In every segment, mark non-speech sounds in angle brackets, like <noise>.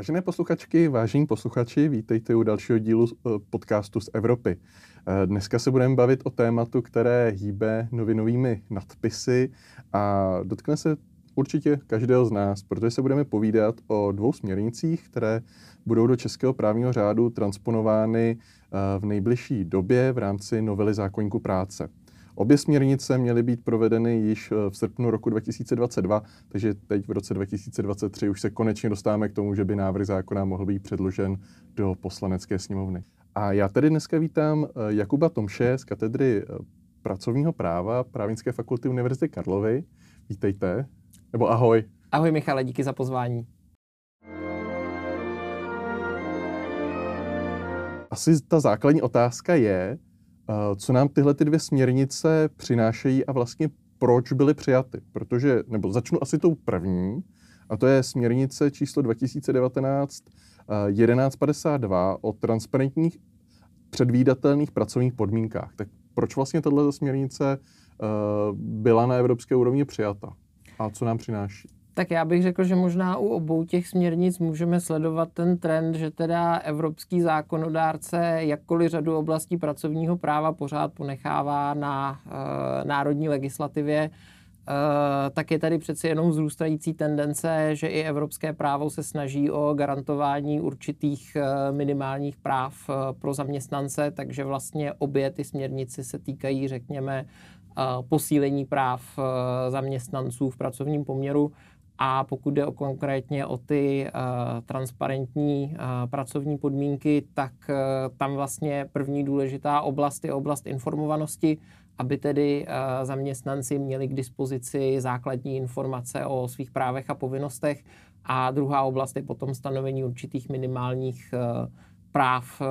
Vážené posluchačky, vážení posluchači, vítejte u dalšího dílu eh, podcastu z Evropy. Eh, dneska se budeme bavit o tématu, které hýbe novinovými nadpisy a dotkne se určitě každého z nás, protože se budeme povídat o dvou směrnicích, které budou do českého právního řádu transponovány eh, v nejbližší době v rámci novely zákonníku práce. Obě směrnice měly být provedeny již eh, v srpnu roku 2022, takže teď v roce 2023 už se konečně dostáváme k tomu, že by návrh zákona mohl být předložen do poslanecké sněmovny. A já tady dneska vítám eh, Jakuba Tomše z katedry eh, pracovního práva Právnické fakulty Univerzity Karlovy. Vítejte. Nebo ahoj. Ahoj Michale, díky za pozvání. Asi ta základní otázka je, co nám tyhle ty dvě směrnice přinášejí a vlastně proč byly přijaty. Protože, nebo začnu asi tou první, a to je směrnice číslo 2019 1152 o transparentních předvídatelných pracovních podmínkách. Tak proč vlastně tato směrnice byla na evropské úrovni přijata? A co nám přináší? Tak já bych řekl, že možná u obou těch směrnic můžeme sledovat ten trend, že teda evropský zákonodárce jakkoliv řadu oblastí pracovního práva pořád ponechává na e, národní legislativě, e, tak je tady přeci jenom vzrůstající tendence, že i evropské právo se snaží o garantování určitých e, minimálních práv pro zaměstnance, takže vlastně obě ty směrnice se týkají, řekněme, posílení práv zaměstnanců v pracovním poměru. A pokud jde o konkrétně o ty uh, transparentní uh, pracovní podmínky, tak uh, tam vlastně první důležitá oblast je oblast informovanosti, aby tedy uh, zaměstnanci měli k dispozici základní informace o svých právech a povinnostech. A druhá oblast je potom stanovení určitých minimálních uh, práv, uh,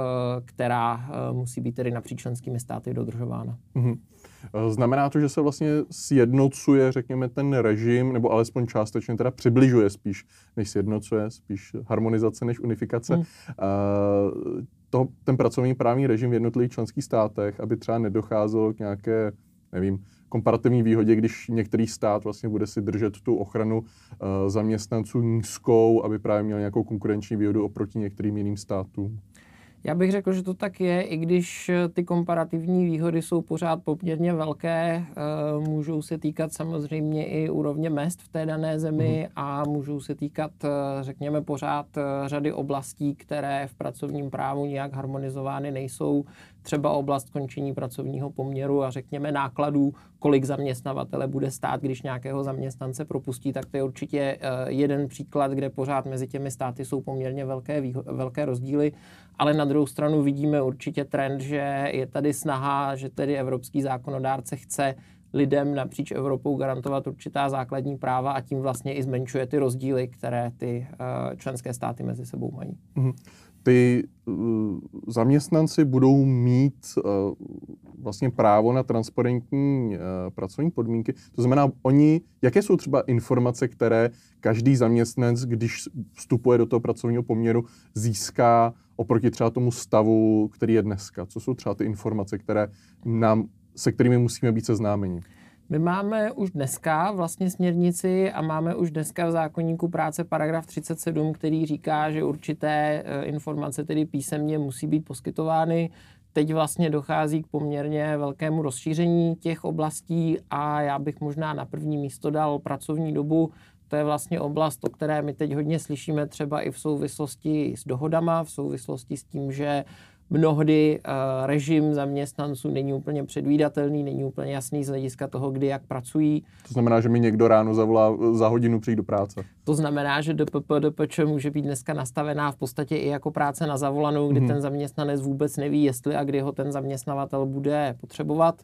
která uh, musí být tedy napříč členskými státy dodržována. Mm-hmm. Eh, znamená to, že se vlastně sjednocuje, řekněme, ten režim, nebo alespoň částečně teda přibližuje spíš, než sjednocuje, spíš harmonizace než unifikace. Hmm. Uh, to, ten pracovní právní režim v jednotlivých členských státech, aby třeba nedocházelo k nějaké, nevím, komparativní výhodě, když některý stát vlastně bude si držet tu ochranu uh, zaměstnanců nízkou, aby právě měl nějakou konkurenční výhodu oproti některým jiným státům. Já bych řekl, že to tak je, i když eh, ty komparativní výhody jsou pořád poměrně velké, eh, můžou se týkat samozřejmě i úrovně mest v té dané zemi mm. a můžou se týkat, eh, řekněme, pořád řady oblastí, které v pracovním právu nijak harmonizovány nejsou třeba oblast končení pracovního poměru a řekněme nákladů, kolik zaměstnavatele bude stát, když nějakého zaměstnance propustí, tak to je určitě eh, jeden příklad, kde pořád mezi těmi státy jsou poměrně velké, velké rozdíly, ale na druhou stranu vidíme určitě trend, že je tady snaha, že tedy evropský zákonodárce chce lidem napříč Evropou garantovat určitá základní práva a tím vlastně i zmenšuje ty rozdíly, které ty uh, členské státy mezi sebou mají. Mm-hmm ty uh, zaměstnanci budou mít uh, vlastně právo na transparentní uh, pracovní podmínky. To znamená, oni, jaké jsou třeba informace, které každý zaměstnanec, když vstupuje do toho pracovního poměru, získá oproti třeba tomu stavu, který je dneska? Co jsou třeba ty informace, které nám, se kterými musíme být seznámeni? My máme už dneska vlastně směrnici a máme už dneska v zákonníku práce paragraf 37, který říká, že určité eh, informace tedy písemně musí být poskytovány. Teď vlastně dochází k poměrně velkému rozšíření těch oblastí a já bych možná na první místo dal pracovní dobu. To je vlastně oblast, o které my teď hodně slyšíme třeba i v souvislosti s dohodama, v souvislosti s tím, že mnohdy uh, režim zaměstnanců není úplně předvídatelný, není úplně jasný z hlediska toho, kdy jak pracují. To znamená, že mi někdo ráno zavolá za hodinu přijít do práce. To znamená, že DPP, DPČ může být dneska nastavená v podstatě i jako práce na zavolanou, kdy mm-hmm. ten zaměstnanec vůbec neví, jestli a kdy ho ten zaměstnavatel bude potřebovat.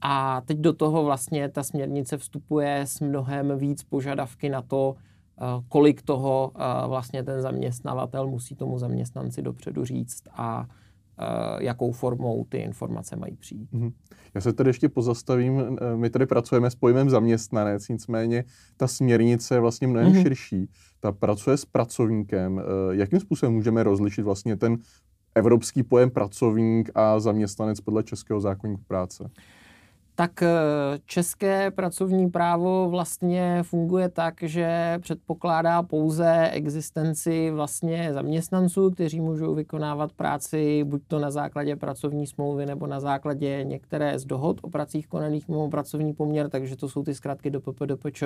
A teď do toho vlastně ta směrnice vstupuje s mnohem víc požadavky na to, eh, kolik toho eh, vlastně ten zaměstnavatel musí tomu zaměstnanci dopředu říct a Eh, jakou formou ty informace mají přijít. Mm-hmm. Já se tady ještě pozastavím. Eh, my tady pracujeme s pojmem zaměstnanec, nicméně ta směrnice je vlastně mnohem mm-hmm. širší. Ta pracuje s pracovníkem. Eh, jakým způsobem můžeme rozlišit vlastně ten evropský pojem pracovník a zaměstnanec podle českého zákonníku práce? Tak eh, české pracovní právo vlastně funguje tak, že předpokládá pouze existenci vlastně zaměstnanců, kteří můžou vykonávat práci buď to na základě pracovní smlouvy nebo na základě některé z dohod o pracích konaných mimo pracovní poměr, takže to jsou ty zkratky do PPDPČ.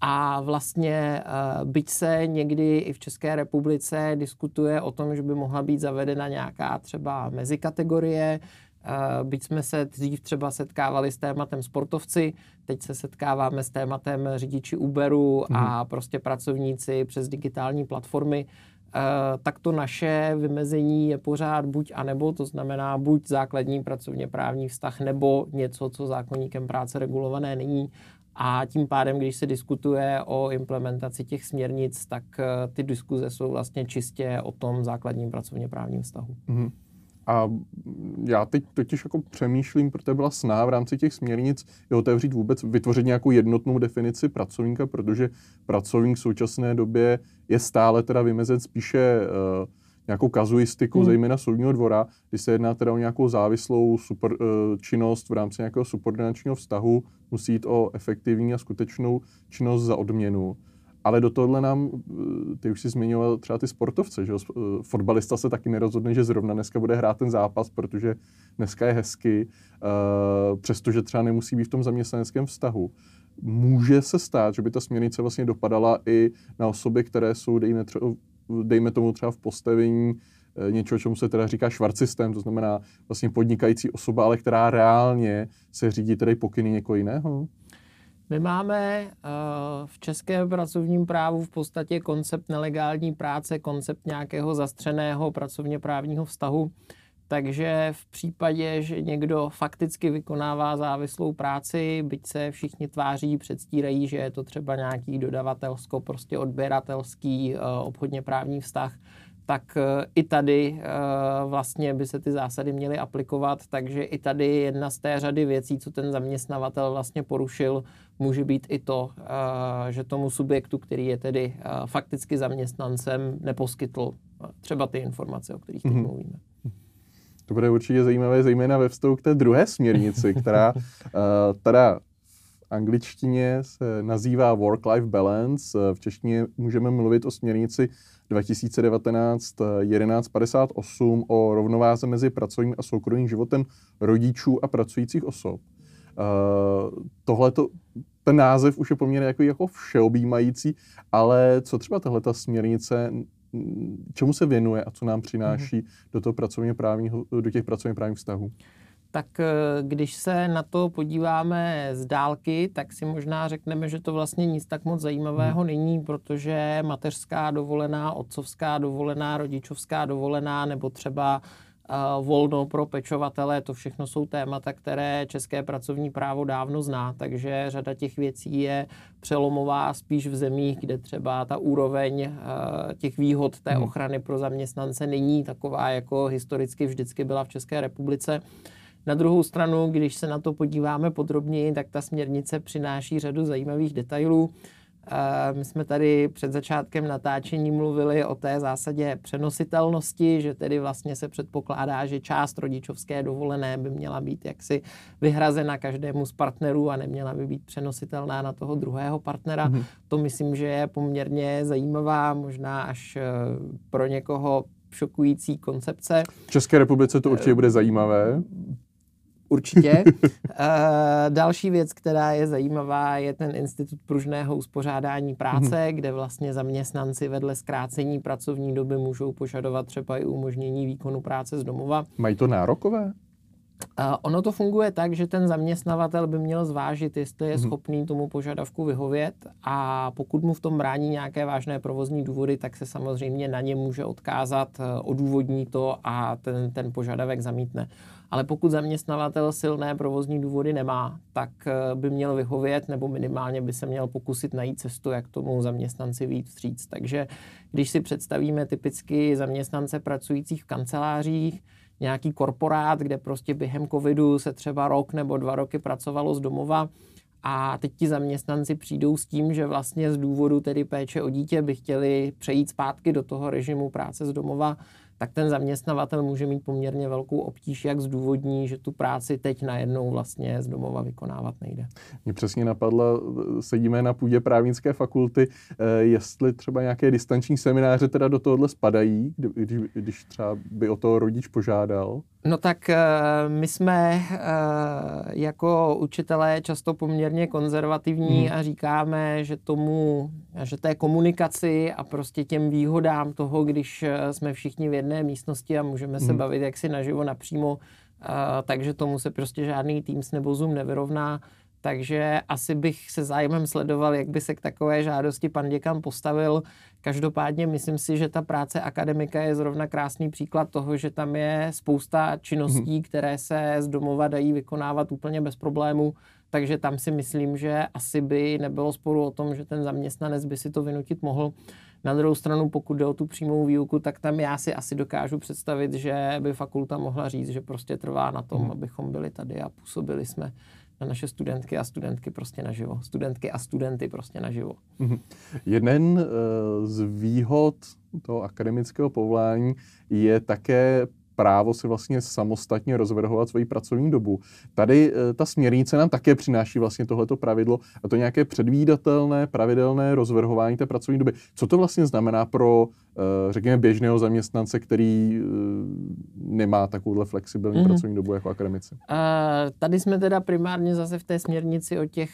A vlastně eh, byť se někdy i v České republice diskutuje o tom, že by mohla být zavedena nějaká třeba mezikategorie, byť jsme se dřív třeba setkávali s tématem sportovci, teď se setkáváme s tématem řidiči Uberu hmm. a mhm. prostě pracovníci přes digitální platformy, eh, tak to naše vymezení je pořád buď a nebo, to znamená buď základní pracovně právní vztah, nebo něco, co zákonníkem práce regulované není. A tím pádem, když se diskutuje o implementaci těch směrnic, tak eh, ty diskuze jsou vlastně čistě o tom základním pracovně právním vztahu. Mm-hmm. A já teď totiž jako přemýšlím, protože byla snaha v rámci těch směrnic je otevřít vůbec, vytvořit nějakou jednotnou definici pracovníka, protože pracovník v současné době je stále teda vymezen spíše uh, nějakou kazuistikou, hmm. zejména soudního dvora, kdy se jedná teda o nějakou závislou super, uh, činnost v rámci nějakého subordinačního vztahu, musí jít o efektivní a skutečnou činnost za odměnu. Ale do tohohle nám, eh, ty už si zmiňoval třeba ty sportovce, že? Eh, fotbalista se taky nerozhodne, že zrovna dneska bude hrát ten zápas, protože dneska je hezky, uh, přestože třeba nemusí být v tom zaměstnaneckém vztahu. Může se stát, že by ta směrnice vlastně dopadala i na osoby, které jsou, dejme, třeba, dejme tomu třeba v postavení něčeho, čemu se teda říká švarcistem, to znamená vlastně podnikající osoba, ale která reálně se řídí tedy pokyny někoho jiného? My máme uh, v českém pracovním právu v podstatě koncept nelegální práce, koncept nějakého zastřeného pracovně právního vztahu. Takže v případě, že někdo fakticky vykonává závislou práci, byť se všichni tváří, předstírají, že je to třeba nějaký dodavatelsko, prostě odběratelský uh, obchodně právní vztah, tak eh, i tady eh, vlastně by se ty zásady měly aplikovat, takže i tady jedna z té řady věcí, co ten zaměstnavatel vlastně porušil, může být i to, eh, že tomu subjektu, který je tedy fakticky zaměstnancem, neposkytl třeba ty informace, o kterých teď mm-hmm. mluvíme. To bude určitě zajímavé, zejména ve vztahu k té druhé směrnici, která <laughs> teda angličtině se nazývá Work-Life Balance. V češtině můžeme mluvit o směrnici 2019 1158 o rovnováze mezi pracovním a soukromým životem rodičů a pracujících osob. Uh, tohle ten název už je poměrně jako, jako všeobjímající, ale co třeba tahle ta směrnice, čemu se věnuje a co nám přináší mm-hmm. do, toho pracovně právního, do těch pracovně právních vztahů? Tak eh, když se na to podíváme z dálky, tak si možná řekneme, že to vlastně nic tak moc zajímavého hmm. není, protože mateřská dovolená, otcovská dovolená, rodičovská dovolená nebo třeba uh, volno pro pečovatele, to všechno jsou témata, které české pracovní právo dávno zná, takže řada těch věcí je přelomová spíš v zemích, kde třeba ta úroveň uh, těch výhod té hmm. ochrany pro zaměstnance není taková, jako historicky vždycky byla v České republice. Na druhou stranu, když se na to podíváme podrobněji, tak ta směrnice přináší řadu zajímavých detailů. My jsme tady před začátkem natáčení mluvili o té zásadě přenositelnosti, že tedy vlastně se předpokládá, že část rodičovské dovolené by měla být jaksi vyhrazena každému z partnerů a neměla by být přenositelná na toho druhého partnera. Mm-hmm. To myslím, že je poměrně zajímavá, možná až eh, pro někoho šokující koncepce. V České republice to určitě bude zajímavé. Určitě. uh, <laughs> další věc, která je zajímavá, je ten institut pružného uspořádání práce, mm-hmm. kde vlastně zaměstnanci vedle zkrácení pracovní doby můžou požadovat třeba i umožnění výkonu práce z domova. Mají to nárokové? Uh, ono to funguje tak, že ten zaměstnavatel by měl zvážit, jestli je mm-hmm. schopný tomu požadavku vyhovět a pokud mu v tom brání nějaké vážné provozní důvody, tak se samozřejmě na ně může odkázat, eh, odůvodní to a ten, ten požadavek zamítne. Ale pokud zaměstnavatel silné provozní důvody nemá, tak eh, by měl vyhovět nebo minimálně by se měl pokusit najít cestu, jak tomu zaměstnanci výjít vstříc. Takže když si představíme typicky zaměstnance pracujících v kancelářích, nějaký korporát, kde prostě během covidu se třeba rok nebo dva roky pracovalo z domova, a teď ti zaměstnanci přijdou s tím, že vlastně z důvodu tedy péče o dítě by chtěli přejít zpátky do toho režimu práce z domova, tak ten zaměstnavatel může mít poměrně velkou obtíž, jak zdůvodní, že tu práci teď najednou vlastně z domova vykonávat nejde. Mě přesně napadlo, sedíme na půdě právnické fakulty, eh, jestli třeba nějaké distanční semináře teda do tohohle spadají, když, když třeba by o to rodič požádal. No tak eh, my jsme eh, jako učitelé často poměrně konzervativní hmm. a říkáme, že tomu, že té komunikaci a prostě těm výhodám toho, když jsme všichni v jedné místnosti a můžeme se hmm. bavit jaksi naživo napřímo, takže tomu se prostě žádný Teams nebo Zoom nevyrovná. Takže asi bych se zájmem sledoval, jak by se k takové žádosti pan děkan postavil. Každopádně myslím si, že ta práce akademika je zrovna krásný příklad toho, že tam je spousta činností, mhm. které se z domova dají vykonávat úplně bez problému. Takže tam si myslím, že asi by nebylo sporu o tom, že ten zaměstnanec by si to vynutit mohl. Na druhou stranu, pokud jde o tu přímou výuku, tak tam já si asi dokážu představit, že by fakulta mohla říct, že prostě trvá na tom, hmm. abychom byli tady a působili jsme na naše studentky a studentky prostě naživo. Studentky a studenty prostě naživo. Mm-hmm. Jeden uh, z výhod toho akademického povolání je také právo si vlastně samostatně rozvrhovat svoji pracovní dobu. Tady e, ta směrnice nám také přináší vlastně tohleto pravidlo a to nějaké předvídatelné, pravidelné rozvrhování té pracovní doby. Co to vlastně znamená pro, řekněme, běžného zaměstnance, který e, nemá takovouhle flexibilní mm-hmm. pracovní dobu jako akademici? Uh, tady jsme teda primárně zase v té směrnici o těch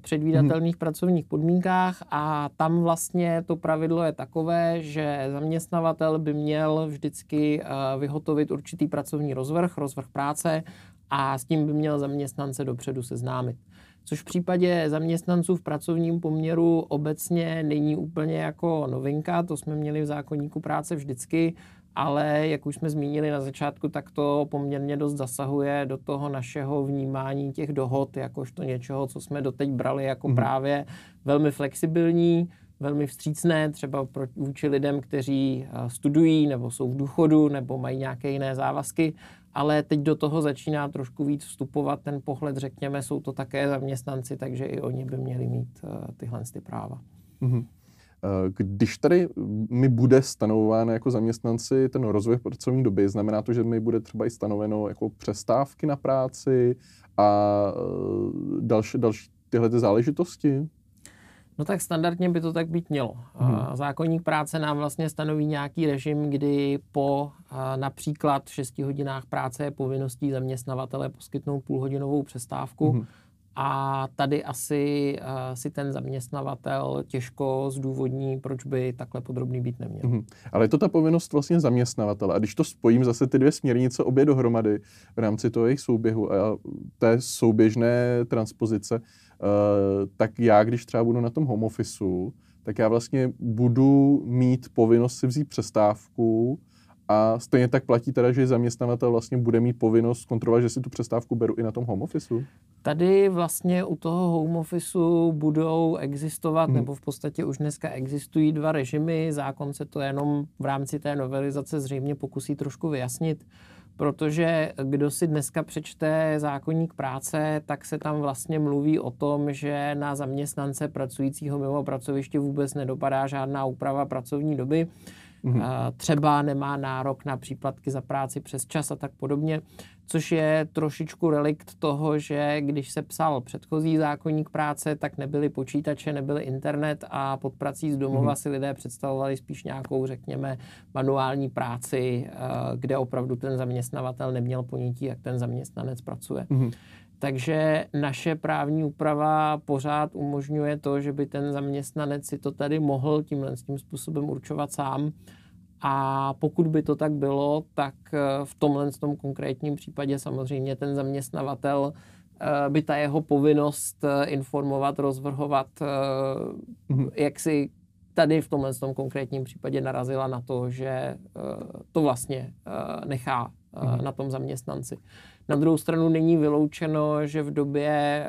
předvídatelných mm-hmm. pracovních podmínkách a tam vlastně to pravidlo je takové, že zaměstnavatel by měl vždycky vyhotovit určitý pracovní rozvrh, rozvrh práce a s tím by měl zaměstnance dopředu seznámit. Což v případě zaměstnanců v pracovním poměru obecně není úplně jako novinka, to jsme měli v zákonníku práce vždycky, ale jak už jsme zmínili na začátku, tak to poměrně dost zasahuje do toho našeho vnímání těch dohod, jakožto něčeho, co jsme doteď brali jako mm-hmm. právě velmi flexibilní, velmi vstřícné, třeba pro, vůči lidem, kteří eh, studují nebo jsou v důchodu nebo mají nějaké jiné závazky, ale teď do toho začíná trošku víc vstupovat ten pohled, řekněme, jsou to také zaměstnanci, takže i oni by měli mít uh, tyhle ty práva. Mm-hmm. Když tady mi bude stanovováno jako zaměstnanci ten rozvoj pracovní doby, znamená to, že mi bude třeba i stanoveno jako přestávky na práci a další, další tyhle ty záležitosti? No tak standardně by to tak být mělo. Hmm. Zákonník práce nám vlastně stanoví nějaký režim, kdy po například 6 hodinách práce je povinností zaměstnavatele poskytnout půlhodinovou přestávku. Hmm. A tady asi uh, si ten zaměstnavatel těžko zdůvodní, proč by takhle podrobný být neměl. Mm-hmm. Ale je to ta povinnost vlastně zaměstnavatele. A když to spojím zase ty dvě směrnice obě dohromady v rámci toho jejich souběhu a té souběžné transpozice, Eh, tak já, když třeba budu na tom home officeu, tak já vlastně budu mít povinnost si vzít přestávku a stejně tak platí teda, že zaměstnavatel vlastně bude mít povinnost kontrolovat, že si tu přestávku beru i na tom home officeu? Tady vlastně u toho home officeu budou existovat, hmm. nebo v podstatě už dneska existují dva režimy. Zákon se to jenom v rámci té novelizace zřejmě pokusí trošku vyjasnit protože kdo si dneska přečte zákonník práce, tak se tam vlastně mluví o tom, že na zaměstnance pracujícího mimo pracoviště vůbec nedopadá žádná úprava pracovní doby. Mm-hmm. Třeba nemá nárok na příplatky za práci přes čas a tak podobně což je trošičku relikt toho, že když se psal předchozí zákonník práce, tak nebyly počítače, nebyl internet a pod prací z domova mm-hmm. si lidé představovali spíš nějakou, řekněme, manuální práci, eh, kde opravdu ten zaměstnavatel neměl ponětí, jak ten zaměstnanec pracuje. Mm-hmm. Takže naše právní úprava pořád umožňuje to, že by ten zaměstnanec si to tady mohl tímhle tím způsobem určovat sám. A pokud by to tak bylo, tak eh, v tomhle tom konkrétním případě samozřejmě ten zaměstnavatel eh, by ta jeho povinnost eh, informovat, rozvrhovat, mm-hmm. jak si tady v tomhle tom konkrétním případě narazila na to, že to vlastně nechá mm-hmm. na tom zaměstnanci. Na druhou stranu není vyloučeno, že v době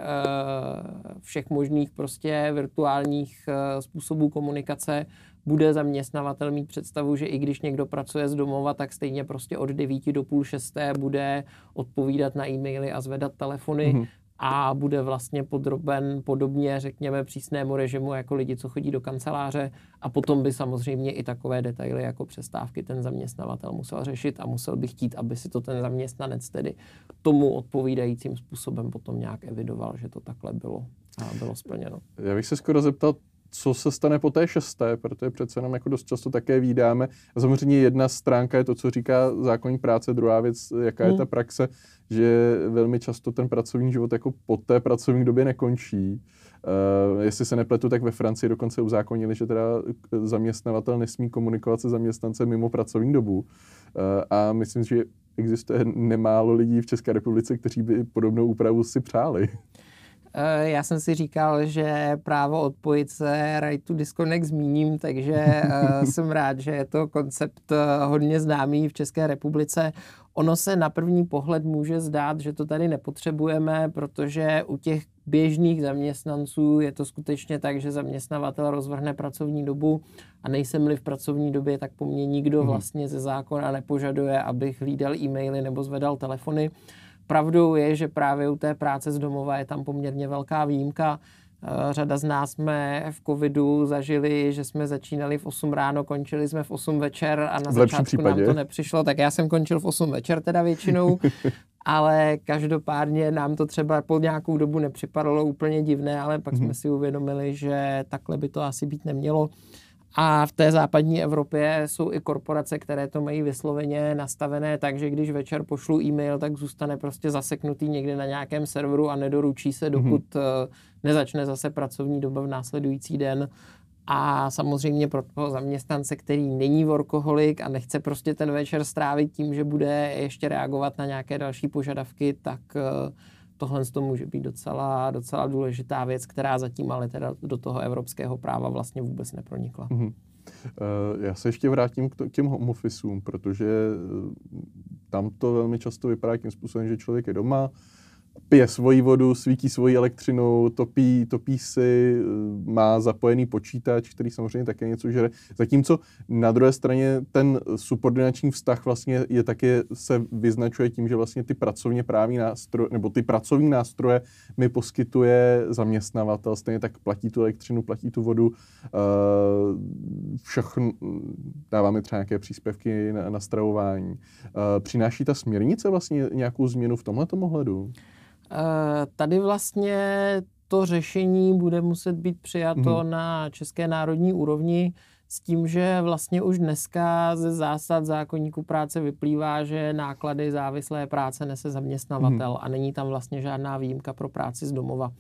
všech možných prostě virtuálních způsobů komunikace bude zaměstnavatel mít představu, že i když někdo pracuje z domova, tak stejně prostě od 9 do půl šesté bude odpovídat na e-maily a zvedat telefony. Mm-hmm. A bude vlastně podroben podobně, řekněme, přísnému režimu jako lidi, co chodí do kanceláře a potom by samozřejmě i takové detaily jako přestávky ten zaměstnavatel musel řešit a musel by chtít, aby si to ten zaměstnanec tedy tomu odpovídajícím způsobem potom nějak evidoval, že to takhle bylo a bylo splněno. Já bych se skoro zeptal, co se stane po té šesté, protože přece jenom jako dost často také výdáme. A samozřejmě jedna stránka je to, co říká zákonní práce, druhá věc, jaká je hmm. ta praxe, že velmi často ten pracovní život jako po té pracovní době nekončí. Uh, jestli se nepletu, tak ve Francii dokonce uzákonili, že teda zaměstnavatel nesmí komunikovat se zaměstnancem mimo pracovní dobu. Uh, a myslím, že existuje nemálo lidí v České republice, kteří by podobnou úpravu si přáli. Eh, já jsem si říkal, že právo odpojit se right to disconnect zmíním, takže eh, <laughs> jsem rád, že je to koncept eh, hodně známý v České republice. Ono se na první pohled může zdát, že to tady nepotřebujeme, protože u těch běžných zaměstnanců je to skutečně tak, že zaměstnavatel rozvrhne pracovní dobu a nejsem-li v pracovní době, tak po mně nikdo mhm. vlastně ze zákona nepožaduje, abych hlídal e-maily nebo zvedal telefony. Pravdou je, že právě u té práce z domova je tam poměrně velká výjimka. Eh, řada z nás jsme v covidu zažili, že jsme začínali v 8 ráno, končili jsme v 8 večer a na v začátku případě. nám to nepřišlo, tak já jsem končil v 8 večer teda většinou, <laughs> ale každopádně nám to třeba po nějakou dobu nepřipadalo úplně divné, ale pak mm-hmm. jsme si uvědomili, že takhle by to asi být nemělo. A v té západní Evropě jsou i korporace, které to mají vysloveně nastavené tak, že když večer pošlu e-mail, tak zůstane prostě zaseknutý někde na nějakém serveru a nedoručí se, dokud mm-hmm. nezačne zase pracovní doba v následující den. A samozřejmě pro toho zaměstnance, který není workoholik a nechce prostě ten večer strávit tím, že bude ještě reagovat na nějaké další požadavky, tak uh, tohle to může být docela, docela důležitá věc, která zatím ale teda do toho evropského práva vlastně vůbec nepronikla. Mm-hmm. Já se ještě vrátím k těm home officeům, protože eh, tam to velmi často vypadá tím způsobem, že člověk je doma, pije svoji vodu, svítí svoji elektřinu, topí, topí si, eh, má zapojený počítač, který samozřejmě také něco žere. Zatímco na druhé straně ten subordinační vztah vlastně je také se vyznačuje tím, že vlastně ty pracovně právní nástroje, nebo ty pracovní nástroje mi poskytuje zaměstnavatel, stejně tak platí tu elektřinu, platí tu vodu, eh, všechno, dáváme třeba nějaké příspěvky na, na stravování. Eh, přináší ta směrnice vlastně nějakou změnu v tomhle ohledu? Eh, tady vlastně to řešení bude muset být přijato mm-hmm. na české národní úrovni s tím, že vlastně už dneska ze zásad zákonníku práce vyplývá, že náklady závislé práce nese zaměstnavatel mm-hmm. a není tam vlastně žádná výjimka pro práci z domova.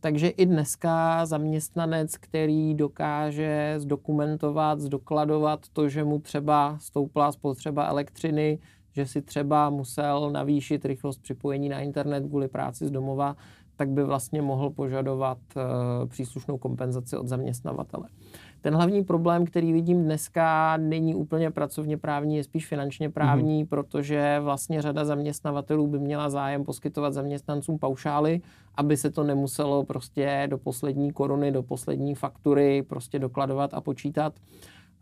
Takže i dneska zaměstnanec, který dokáže zdokumentovat, zdokladovat to, že mu třeba stoupla spotřeba elektřiny, že si třeba musel navýšit rychlost připojení na internet kvůli práci z domova, tak by vlastně mohl požadovat uh, příslušnou kompenzaci od zaměstnavatele. Ten hlavní problém, který vidím dneska, není úplně pracovně právní, je spíš finančně právní, mm-hmm. protože vlastně řada zaměstnavatelů by měla zájem poskytovat zaměstnancům paušály, aby se to nemuselo prostě do poslední koruny, do poslední faktury prostě dokladovat a počítat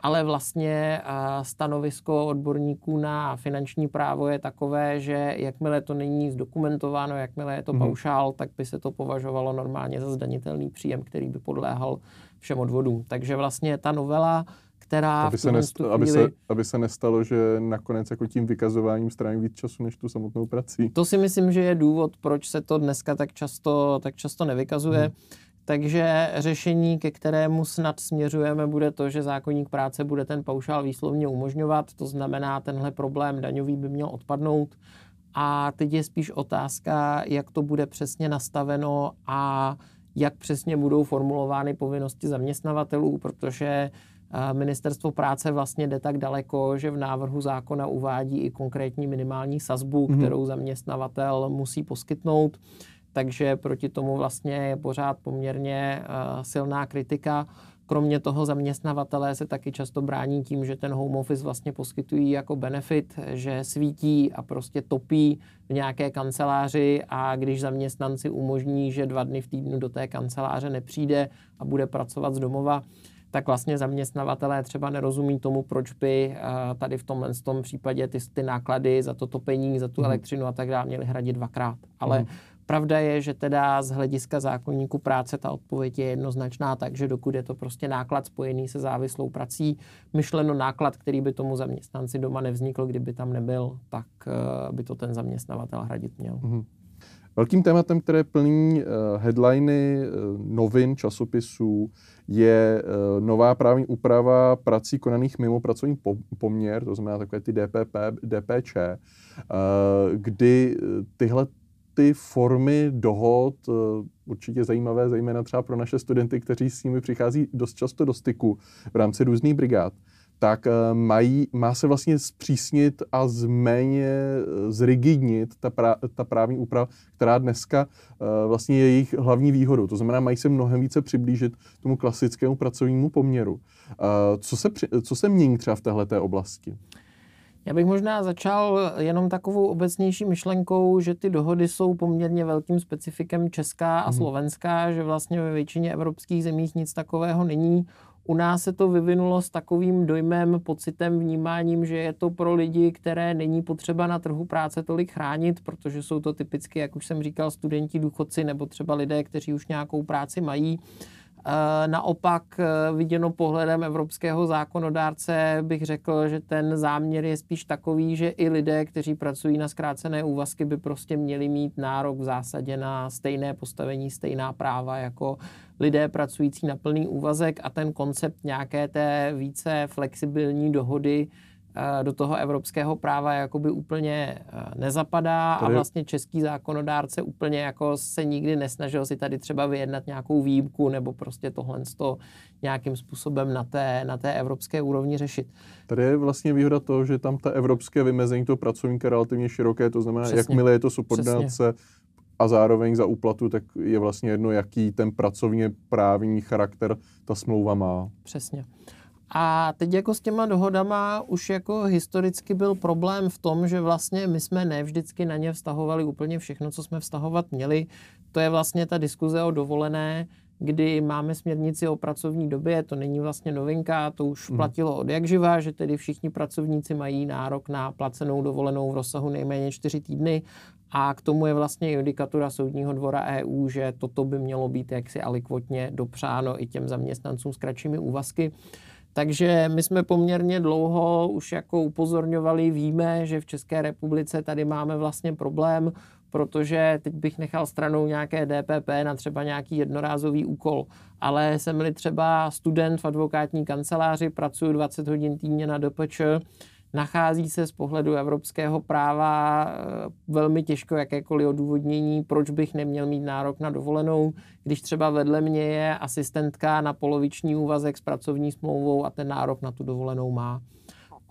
ale vlastně stanovisko odborníků na finanční právo je takové, že jakmile to není zdokumentováno, jakmile je to mm-hmm. paušál, tak by se to považovalo normálně za zdanitelný příjem, který by podléhal všem odvodům. Takže vlastně ta novela, která aby se, nest, chvíli... aby, se, aby se nestalo, že nakonec jako tím vykazováním stráví víc času než tu samotnou prací. To si myslím, že je důvod, proč se to dneska tak často, tak často nevykazuje. Hmm. Takže řešení, ke kterému snad směřujeme, bude to, že zákonník práce bude ten paušál výslovně umožňovat, to znamená, tenhle problém daňový by měl odpadnout. A teď je spíš otázka, jak to bude přesně nastaveno a jak přesně budou formulovány povinnosti zaměstnavatelů, protože eh, Ministerstvo práce vlastně jde tak daleko, že v návrhu zákona uvádí i konkrétní minimální sazbu, mm-hmm. kterou zaměstnavatel musí poskytnout takže proti tomu vlastně je pořád poměrně uh, silná kritika. Kromě toho zaměstnavatelé se taky často brání tím, že ten home office vlastně poskytují jako benefit, že svítí a prostě topí v nějaké kanceláři a když zaměstnanci umožní, že dva dny v týdnu do té kanceláře nepřijde a bude pracovat z domova, tak vlastně zaměstnavatelé třeba nerozumí tomu, proč by uh, tady v tomhle tom případě ty, ty náklady za to topení, za tu mm. elektřinu a tak dále měli hradit dvakrát. Ale mm Pravda je, že teda z hlediska zákonníku práce ta odpověď je jednoznačná, takže dokud je to prostě náklad spojený se závislou prací, myšleno náklad, který by tomu zaměstnanci doma nevznikl, kdyby tam nebyl, tak eh, by to ten zaměstnavatel hradit měl. Mm-hmm. Velkým tématem, které plní uh, headliny uh, novin, časopisů, je uh, nová právní úprava prací konaných mimo pracovní poměr, to znamená takové ty DPP, DPČ, kdy tyhle ty formy dohod, určitě zajímavé, zejména třeba pro naše studenty, kteří s nimi přichází dost často do styku v rámci různých brigád, tak eh, mají, má se vlastně zpřísnit a zméně eh, zrigidnit ta, pra, ta právní úprava, která dneska uh, vlastně je jejich hlavní výhodou. To znamená, mají se mnohem více přiblížit tomu klasickému pracovnímu poměru. Co, se, co se mění třeba v této oblasti? Já bych možná začal jenom takovou obecnější myšlenkou, že ty dohody jsou poměrně velkým specifikem Česká a mhm. Slovenská, že vlastně ve většině evropských zemích nic takového není. U nás se to vyvinulo s takovým dojmem, pocitem, vnímáním, že je to pro lidi, které není potřeba na trhu práce tolik chránit, protože jsou to typicky, jak už jsem říkal, studenti, důchodci nebo třeba lidé, kteří už nějakou práci mají. Eh, naopak eh, viděno pohledem evropského zákonodárce bych řekl, že ten záměr je spíš takový, že i lidé, kteří pracují na zkrácené úvazky, by prostě měli mít nárok v zásadě na stejné postavení, stejná práva jako lidé pracující na plný úvazek a ten koncept nějaké té více flexibilní dohody do toho evropského práva jakoby úplně nezapadá a vlastně český zákonodárce úplně jako se nikdy nesnažil si tady třeba vyjednat nějakou výjimku nebo prostě tohle to nějakým způsobem na té, na té evropské úrovni řešit. Tady je vlastně výhoda toho, že tam ta evropské vymezení toho pracovníka relativně široké, to znamená, Přesně. jakmile je to subordinace a zároveň za úplatu, tak je vlastně jedno, jaký ten pracovně právní charakter ta smlouva má. Přesně. A teď jako s těma dohodama už jako historicky byl problém v tom, že vlastně my jsme ne vždycky na ně vztahovali úplně všechno, co jsme vztahovat měli. To je vlastně ta diskuze o dovolené, kdy máme směrnici o pracovní době, to není vlastně novinka, to už mm. platilo od jak živá, že tedy všichni pracovníci mají nárok na placenou dovolenou v rozsahu nejméně čtyři týdny a k tomu je vlastně judikatura Soudního dvora EU, že toto by mělo být jaksi alikvotně dopřáno i těm zaměstnancům s kratšími úvazky. Takže my jsme poměrně dlouho už jako upozorňovali, víme, že v České republice tady máme vlastně problém, protože teď bych nechal stranou nějaké DPP na třeba nějaký jednorázový úkol, ale jsem-li třeba student v advokátní kanceláři, pracuji 20 hodin týdně na DPČ, nachází se z pohledu evropského práva eh, velmi těžko jakékoliv odůvodnění, proč bych neměl mít nárok na dovolenou, když třeba vedle mě je asistentka na poloviční úvazek s pracovní smlouvou a ten nárok na tu dovolenou má.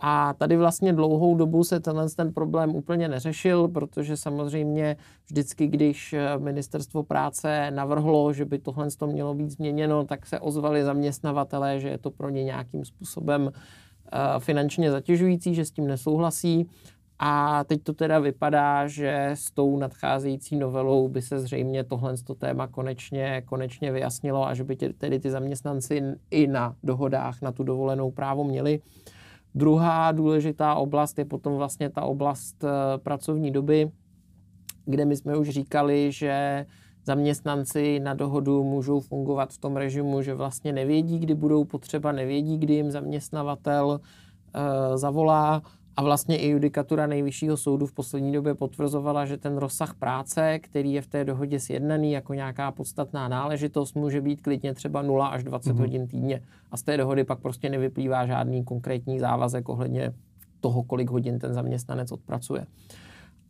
A tady vlastně dlouhou dobu se tenhle ten problém úplně neřešil, protože samozřejmě vždycky, když eh, ministerstvo práce navrhlo, že by tohle mělo být změněno, tak se ozvali zaměstnavatelé, že je to pro ně nějakým způsobem finančně zatěžující, že s tím nesouhlasí. A teď to teda vypadá, že s tou nadcházející novelou by se zřejmě tohle téma konečně, konečně vyjasnilo a že by tě, tedy ty zaměstnanci i na dohodách na tu dovolenou právo měli. Druhá důležitá oblast je potom vlastně ta oblast eh, pracovní doby, kde my jsme už říkali, že zaměstnanci na dohodu můžou fungovat v tom režimu, že vlastně nevědí, kdy budou potřeba, nevědí, kdy jim zaměstnavatel e, zavolá a vlastně i judikatura nejvyššího soudu v poslední době potvrzovala, že ten rozsah práce, který je v té dohodě sjednaný jako nějaká podstatná náležitost, může být klidně třeba 0 až 20 mm-hmm. hodin týdně. A z té dohody pak prostě nevyplývá žádný konkrétní závazek ohledně toho, kolik hodin ten zaměstnanec odpracuje.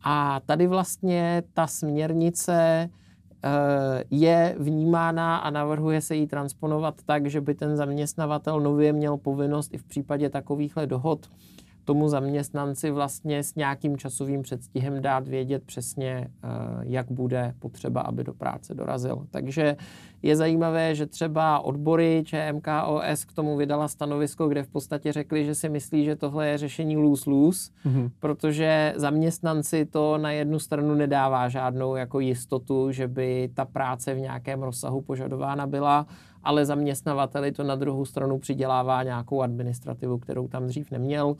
A tady vlastně ta směrnice je vnímána a navrhuje se jí transponovat tak, že by ten zaměstnavatel nově měl povinnost i v případě takovýchhle dohod tomu zaměstnanci vlastně s nějakým časovým předstihem dát vědět přesně, eh, jak bude potřeba, aby do práce dorazil. Takže je zajímavé, že třeba odbory ČMKOS k tomu vydala stanovisko, kde v podstatě řekli, že si myslí, že tohle je řešení lose-lose, mm-hmm. protože zaměstnanci to na jednu stranu nedává žádnou jako jistotu, že by ta práce v nějakém rozsahu požadována byla, ale zaměstnavateli to na druhou stranu přidělává nějakou administrativu, kterou tam dřív neměl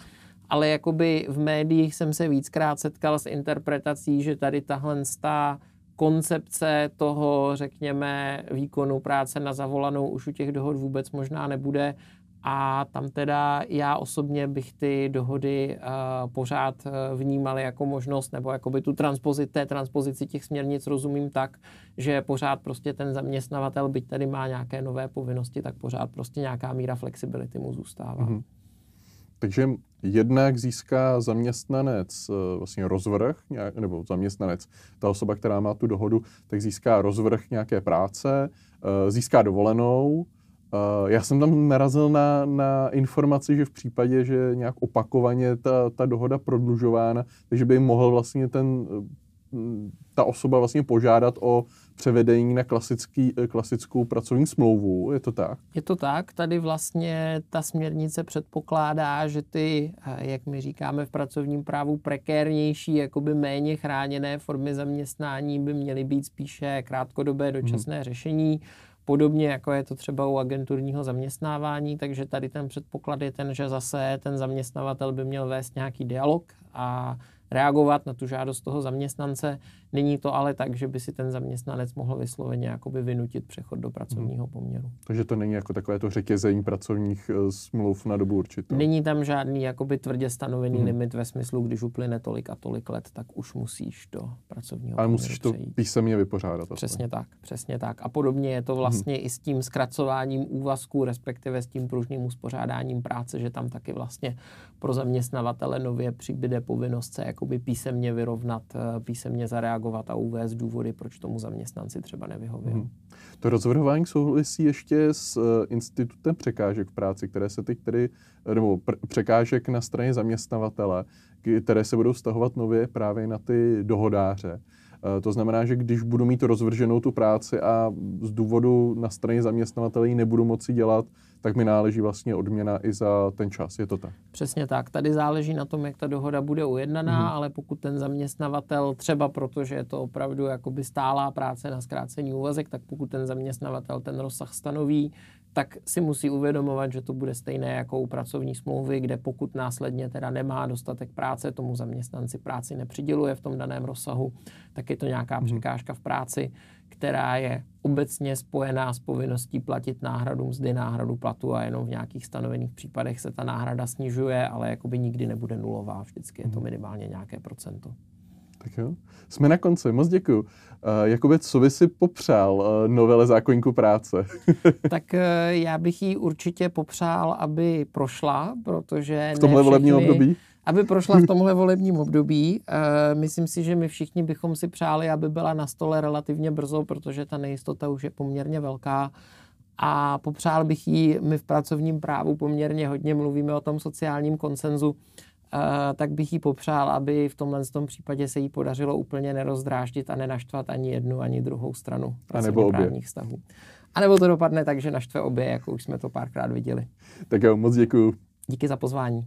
ale jakoby v médiích jsem se víckrát setkal s interpretací, že tady tahle ta koncepce toho, řekněme, výkonu práce na zavolanou už u těch dohod vůbec možná nebude a tam teda já osobně bych ty dohody uh, pořád uh, vnímal jako možnost, nebo jakoby tu transpozici, té transpozici těch směrnic rozumím tak, že pořád prostě ten zaměstnavatel, byť tady má nějaké nové povinnosti, tak pořád prostě nějaká míra flexibility mu zůstává. Mm-hmm. Takže jednak získá zaměstnanec eh, vlastně rozvrh, nebo zaměstnanec, ta osoba, která má tu dohodu, tak získá rozvrh nějaké práce, získá dovolenou, Uh, já jsem tam narazil na, na informaci, že v případě, že nějak opakovaně ta, ta dohoda prodlužována, takže by mohl vlastně ten, ta osoba vlastně požádat o převedení na klasický, klasickou pracovní smlouvu. Je to tak? Je to tak. Tady vlastně ta směrnice předpokládá, že ty, eh, jak my říkáme v pracovním právu, prekérnější, jakoby méně chráněné formy zaměstnání by měly být spíše krátkodobé dočasné hmm. řešení Podobně jako je to třeba u agenturního zaměstnávání, takže tady ten předpoklad je ten, že zase ten zaměstnavatel by měl vést nějaký dialog a reagovat na tu žádost toho zaměstnance. Není to ale tak, že by si ten zaměstnanec mohl vysloveně jakoby vynutit přechod do pracovního poměru. Takže to není jako takové to řetězení pracovních eh, smluv na dobu určitou. Není tam žádný jakoby tvrdě stanovený hmm. limit ve smyslu, když uplyne tolik a tolik let, tak už musíš do pracovního Ale musíš to přejít. písemně vypořádat. Přesně tak, přesně tak. A podobně je to vlastně hmm. i s tím zkracováním úvazku, respektive s tím pružným uspořádáním práce, že tam taky vlastně pro zaměstnavatele nově přibyde povinnost se jakoby písemně vyrovnat, eh, písemně zareagovat a uvést důvody, proč tomu zaměstnanci třeba nevyhověl. Hmm. To rozvrhování souvisí ještě s uh, institutem překážek v práci, které se teď tedy, nebo pr- překážek na straně zaměstnavatele, které se budou stahovat nově právě na ty dohodáře. Eh, to znamená, že když budu mít rozvrženou tu práci a z důvodu na straně zaměstnavatele ji nebudu moci dělat, tak mi náleží vlastně odměna i za ten čas. Je to tak? Přesně tak. Tady záleží na tom, jak ta dohoda bude ujednaná, mm-hmm. ale pokud ten zaměstnavatel, třeba protože je to opravdu jakoby stálá práce na zkrácení úvazek, tak pokud ten zaměstnavatel ten rozsah stanoví, tak si musí uvědomovat, že to bude stejné jako u pracovní smlouvy, kde pokud následně teda nemá dostatek práce, tomu zaměstnanci práci nepřiděluje v tom daném rozsahu, tak je to nějaká mm-hmm. překážka v práci, která je obecně spojená s povinností platit náhradu mzdy, náhradu platu a jenom v nějakých stanovených případech se ta náhrada snižuje, ale jakoby nikdy nebude nulová, vždycky je to mhm. minimálně nějaké procento. Tak jo. Jsme na konci, moc děkuji. Uh, Jakube, co by si popřál uh, novele zákonníku práce? <laughs> tak uh, já bych jí určitě popřál, aby prošla, protože V tomhle volebním období? Aby prošla v <laughs> tomhle volebním období. Myslím si, že my všichni bychom si přáli, aby byla na stole relativně brzo, protože ta nejistota už je poměrně velká. A popřál bych jí, my v pracovním právu poměrně hodně mluvíme o tom sociálním konsenzu, tak bych jí popřál, aby v tomhle tom případě se jí podařilo úplně nerozdráždit a nenaštvat ani jednu, ani druhou stranu a nebo obě. vztahů. A nebo to dopadne tak, že naštve obě, jako už jsme to párkrát viděli. Tak jo, moc děkuju. Díky za pozvání.